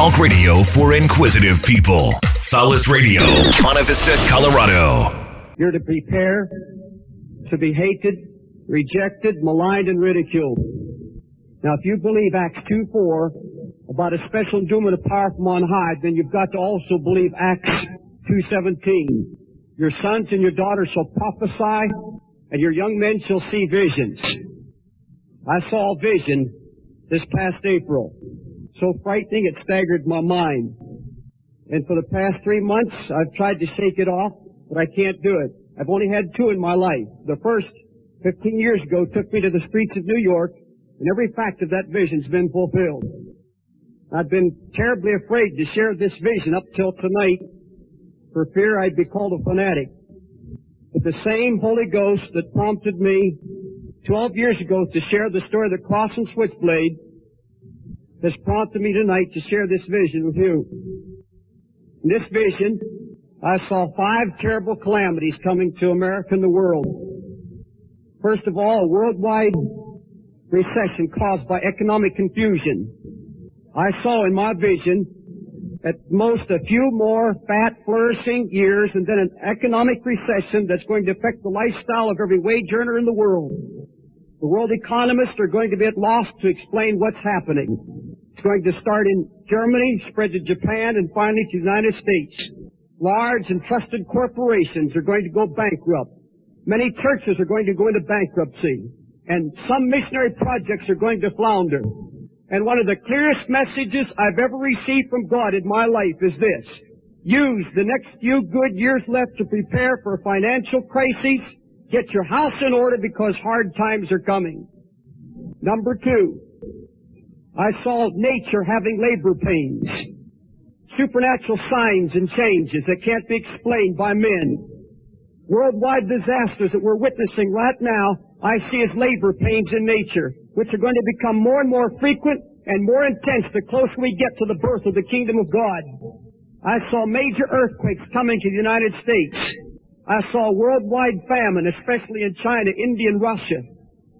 Talk radio for inquisitive people. Solace Radio, Monte Vista, Colorado. You're to prepare to be hated, rejected, maligned, and ridiculed. Now, if you believe Acts 2 4 about a special endowment of power from on high, then you've got to also believe Acts 2.17. Your sons and your daughters shall prophesy, and your young men shall see visions. I saw a vision this past April. So frightening it staggered my mind. And for the past three months, I've tried to shake it off, but I can't do it. I've only had two in my life. The first, 15 years ago, took me to the streets of New York, and every fact of that vision's been fulfilled. I've been terribly afraid to share this vision up till tonight for fear I'd be called a fanatic. But the same Holy Ghost that prompted me 12 years ago to share the story of the cross and switchblade has prompted me tonight to share this vision with you. In this vision, I saw five terrible calamities coming to America and the world. First of all, a worldwide recession caused by economic confusion. I saw in my vision at most a few more fat, flourishing years and then an economic recession that's going to affect the lifestyle of every wage earner in the world. The world economists are going to be at loss to explain what's happening. It's going to start in Germany, spread to Japan, and finally to the United States. Large and trusted corporations are going to go bankrupt. Many churches are going to go into bankruptcy. And some missionary projects are going to flounder. And one of the clearest messages I've ever received from God in my life is this. Use the next few good years left to prepare for a financial crisis. Get your house in order because hard times are coming. Number two, I saw nature having labor pains. Supernatural signs and changes that can't be explained by men. Worldwide disasters that we're witnessing right now, I see as labor pains in nature which are going to become more and more frequent and more intense the closer we get to the birth of the kingdom of God. I saw major earthquakes coming to the United States. I saw worldwide famine, especially in China, India, and Russia.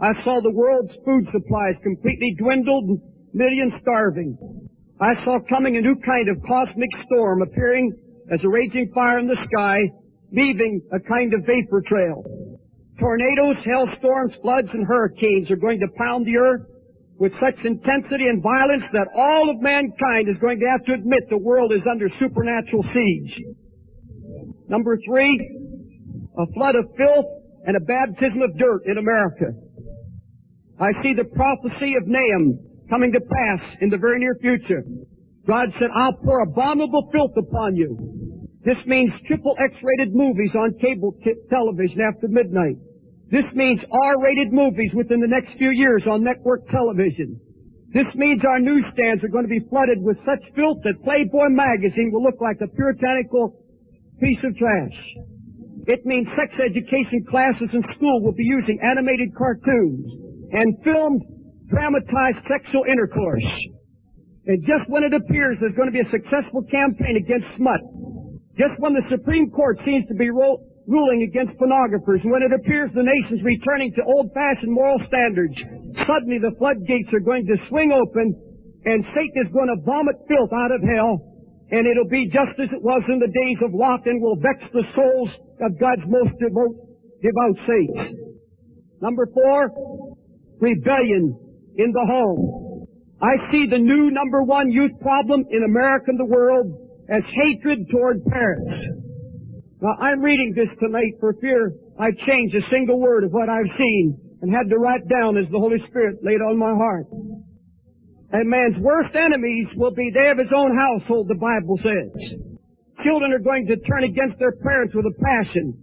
I saw the world's food supplies completely dwindled and millions starving. I saw coming a new kind of cosmic storm appearing as a raging fire in the sky, leaving a kind of vapor trail. Tornadoes, hailstorms, floods, and hurricanes are going to pound the earth with such intensity and violence that all of mankind is going to have to admit the world is under supernatural siege. Number three, a flood of filth and a baptism of dirt in America. I see the prophecy of Nahum coming to pass in the very near future. God said, I'll pour abominable filth upon you. This means triple X-rated movies on cable t- television after midnight. This means R-rated movies within the next few years on network television. This means our newsstands are going to be flooded with such filth that Playboy magazine will look like a puritanical piece of trash. It means sex education classes in school will be using animated cartoons and filmed dramatized sexual intercourse. And just when it appears there's going to be a successful campaign against smut, just when the Supreme Court seems to be ro- ruling against pornographers, and when it appears the nation's returning to old-fashioned moral standards, suddenly the floodgates are going to swing open, and Satan is going to vomit filth out of hell, and it'll be just as it was in the days of Lot, and will vex the souls of God's most devout, devout saints. Number four, rebellion in the home. I see the new number one youth problem in America and the world as hatred toward parents. Now, I'm reading this tonight for fear I change a single word of what I've seen and had to write down as the Holy Spirit laid on my heart. A man's worst enemies will be they of his own household, the Bible says. Children are going to turn against their parents with a passion.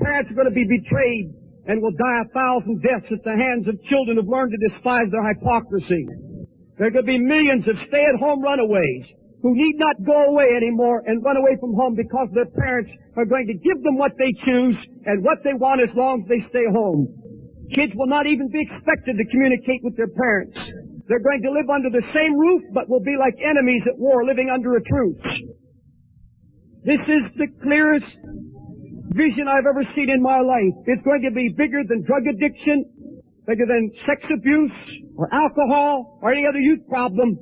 Parents are going to be betrayed and will die a thousand deaths at the hands of children who've learned to despise their hypocrisy. There could be millions of stay-at-home runaways who need not go away anymore and run away from home because their parents are going to give them what they choose and what they want as long as they stay home. Kids will not even be expected to communicate with their parents. They're going to live under the same roof, but will be like enemies at war living under a truce. This is the clearest vision I've ever seen in my life. It's going to be bigger than drug addiction, bigger than sex abuse or alcohol or any other youth problem.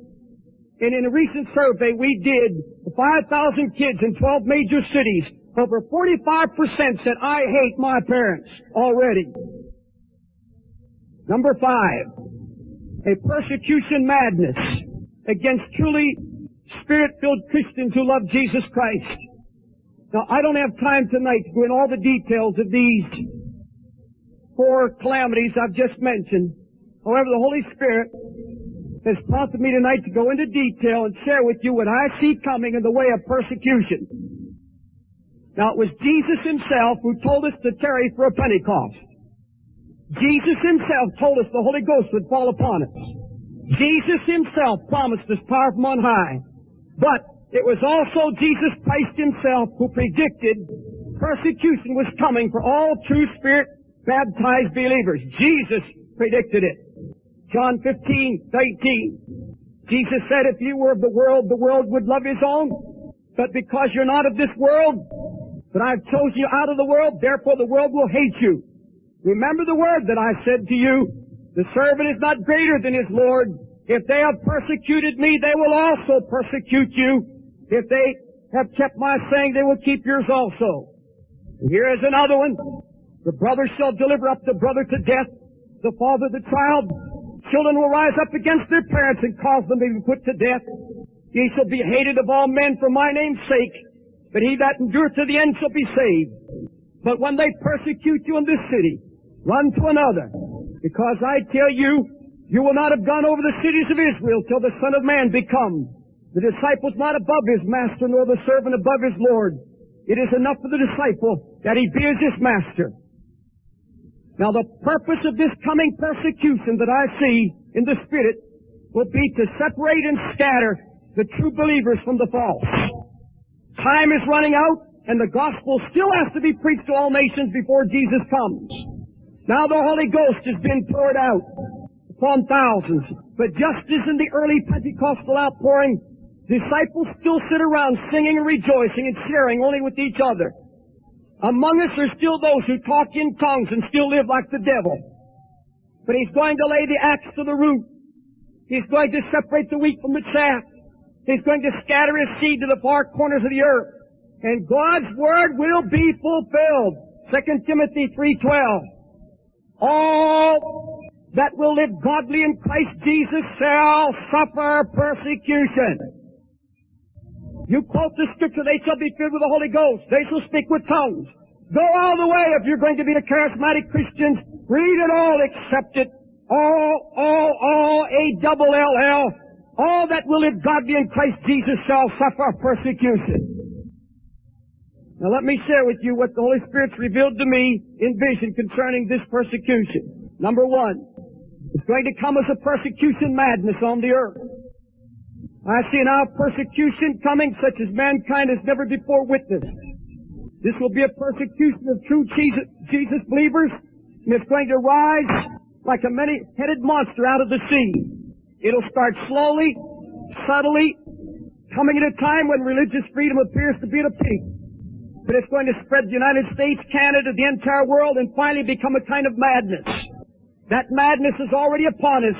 And in a recent survey we did, 5,000 kids in 12 major cities, over 45% said, I hate my parents already. Number five, a persecution madness against truly spirit-filled Christians who love Jesus Christ. Now, I don't have time tonight to go in all the details of these four calamities I've just mentioned. However, the Holy Spirit has prompted me tonight to go into detail and share with you what I see coming in the way of persecution. Now, it was Jesus himself who told us to tarry for a Pentecost. Jesus himself told us the Holy Ghost would fall upon us. Jesus himself promised us power from on high. But it was also Jesus Christ himself who predicted persecution was coming for all true spirit baptized believers. Jesus predicted it. John 15, 18. Jesus said, if you were of the world, the world would love his own. But because you're not of this world, but I've chosen you out of the world, therefore the world will hate you. Remember the word that I said to you. The servant is not greater than his Lord. If they have persecuted me, they will also persecute you. If they have kept my saying, they will keep yours also. Here is another one. The brother shall deliver up the brother to death, the father the child, Children will rise up against their parents and cause them to be put to death. Ye shall be hated of all men for my name's sake, but he that endureth to the end shall be saved. But when they persecute you in this city, run to another, because I tell you, you will not have gone over the cities of Israel till the Son of Man become. The disciple's not above his master, nor the servant above his Lord. It is enough for the disciple that he be as his master. Now the purpose of this coming persecution that I see in the Spirit will be to separate and scatter the true believers from the false. Time is running out and the gospel still has to be preached to all nations before Jesus comes. Now the Holy Ghost has been poured out upon thousands. But just as in the early Pentecostal outpouring, disciples still sit around singing and rejoicing and sharing only with each other. Among us are still those who talk in tongues and still live like the devil. But he's going to lay the axe to the root. He's going to separate the wheat from the chaff. He's going to scatter his seed to the far corners of the earth. And God's word will be fulfilled. 2 Timothy 3.12 All that will live godly in Christ Jesus shall suffer persecution. You quote the scripture, they shall be filled with the Holy Ghost. They shall speak with tongues. Go all the way if you're going to be a charismatic Christian. Read it all, accept it. All, all, all, A double L L. All that will live godly in Christ Jesus shall suffer persecution. Now let me share with you what the Holy Spirit's revealed to me in vision concerning this persecution. Number one, it's going to come as a persecution madness on the earth. I see now persecution coming such as mankind has never before witnessed. This will be a persecution of true Jesus, Jesus believers, and it's going to rise like a many-headed monster out of the sea. It'll start slowly, subtly, coming at a time when religious freedom appears to be at a peak. But it's going to spread the United States, Canada, the entire world, and finally become a kind of madness. That madness is already upon us.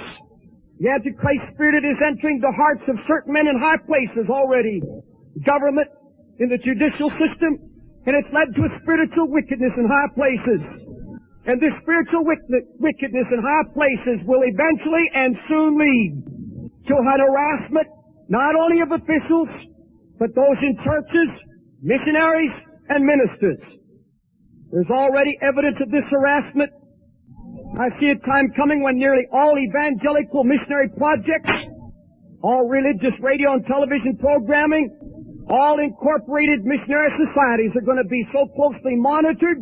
The Antichrist spirit is entering the hearts of certain men in high places already. Government, in the judicial system, and it's led to a spiritual wickedness in high places. And this spiritual wickedness in high places will eventually and soon lead to an harassment not only of officials, but those in churches, missionaries, and ministers. There's already evidence of this harassment I see a time coming when nearly all evangelical missionary projects, all religious radio and television programming, all incorporated missionary societies are going to be so closely monitored,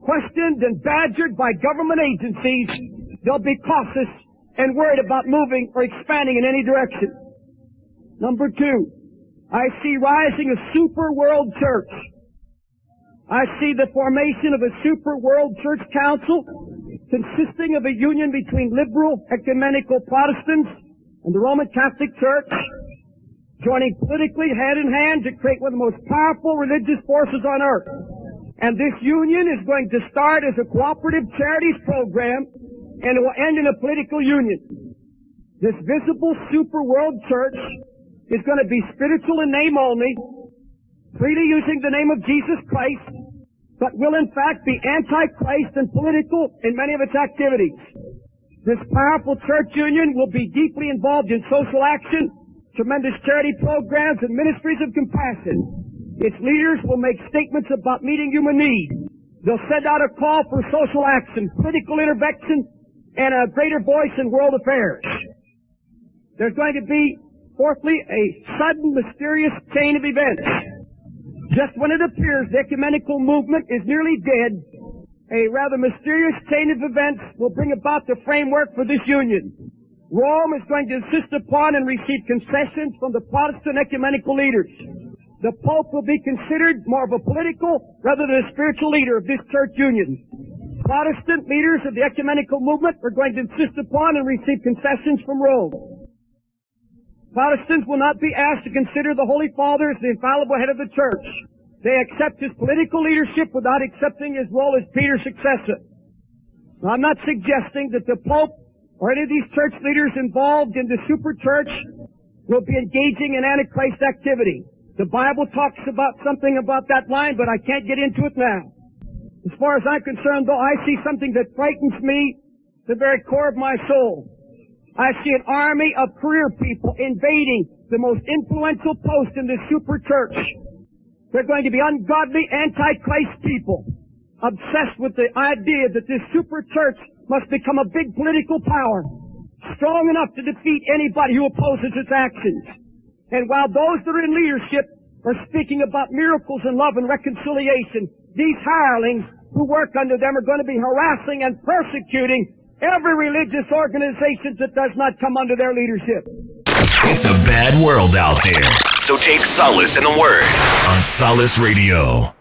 questioned, and badgered by government agencies, they'll be cautious and worried about moving or expanding in any direction. Number two, I see rising a super world church. I see the formation of a super world church council consisting of a union between liberal ecumenical Protestants and the Roman Catholic Church, joining politically hand in hand to create one of the most powerful religious forces on earth. And this union is going to start as a cooperative charities program and it will end in a political union. This visible super world church is going to be spiritual in name only, freely using the name of Jesus Christ, but will in fact be anti-Christ and political in many of its activities. This powerful church union will be deeply involved in social action, tremendous charity programs, and ministries of compassion. Its leaders will make statements about meeting human needs. They'll send out a call for social action, political intervention, and a greater voice in world affairs. There's going to be, fourthly, a sudden mysterious chain of events. Just when it appears the ecumenical movement is nearly dead, a rather mysterious chain of events will bring about the framework for this union. Rome is going to insist upon and receive concessions from the Protestant ecumenical leaders. The Pope will be considered more of a political rather than a spiritual leader of this church union. Protestant leaders of the ecumenical movement are going to insist upon and receive concessions from Rome. Protestants will not be asked to consider the Holy Father as the infallible head of the church. They accept his political leadership without accepting his role as Peter's successor. Now, I'm not suggesting that the Pope or any of these church leaders involved in the super church will be engaging in Antichrist activity. The Bible talks about something about that line, but I can't get into it now. As far as I'm concerned, though, I see something that frightens me to the very core of my soul. I see an army of career people invading the most influential post in this super church. They're going to be ungodly antichrist people, obsessed with the idea that this super church must become a big political power, strong enough to defeat anybody who opposes its actions. And while those that are in leadership are speaking about miracles and love and reconciliation, these hirelings who work under them are going to be harassing and persecuting every religious organization that does not come under their leadership. It's a bad world out there. So take solace in the word on Solace Radio.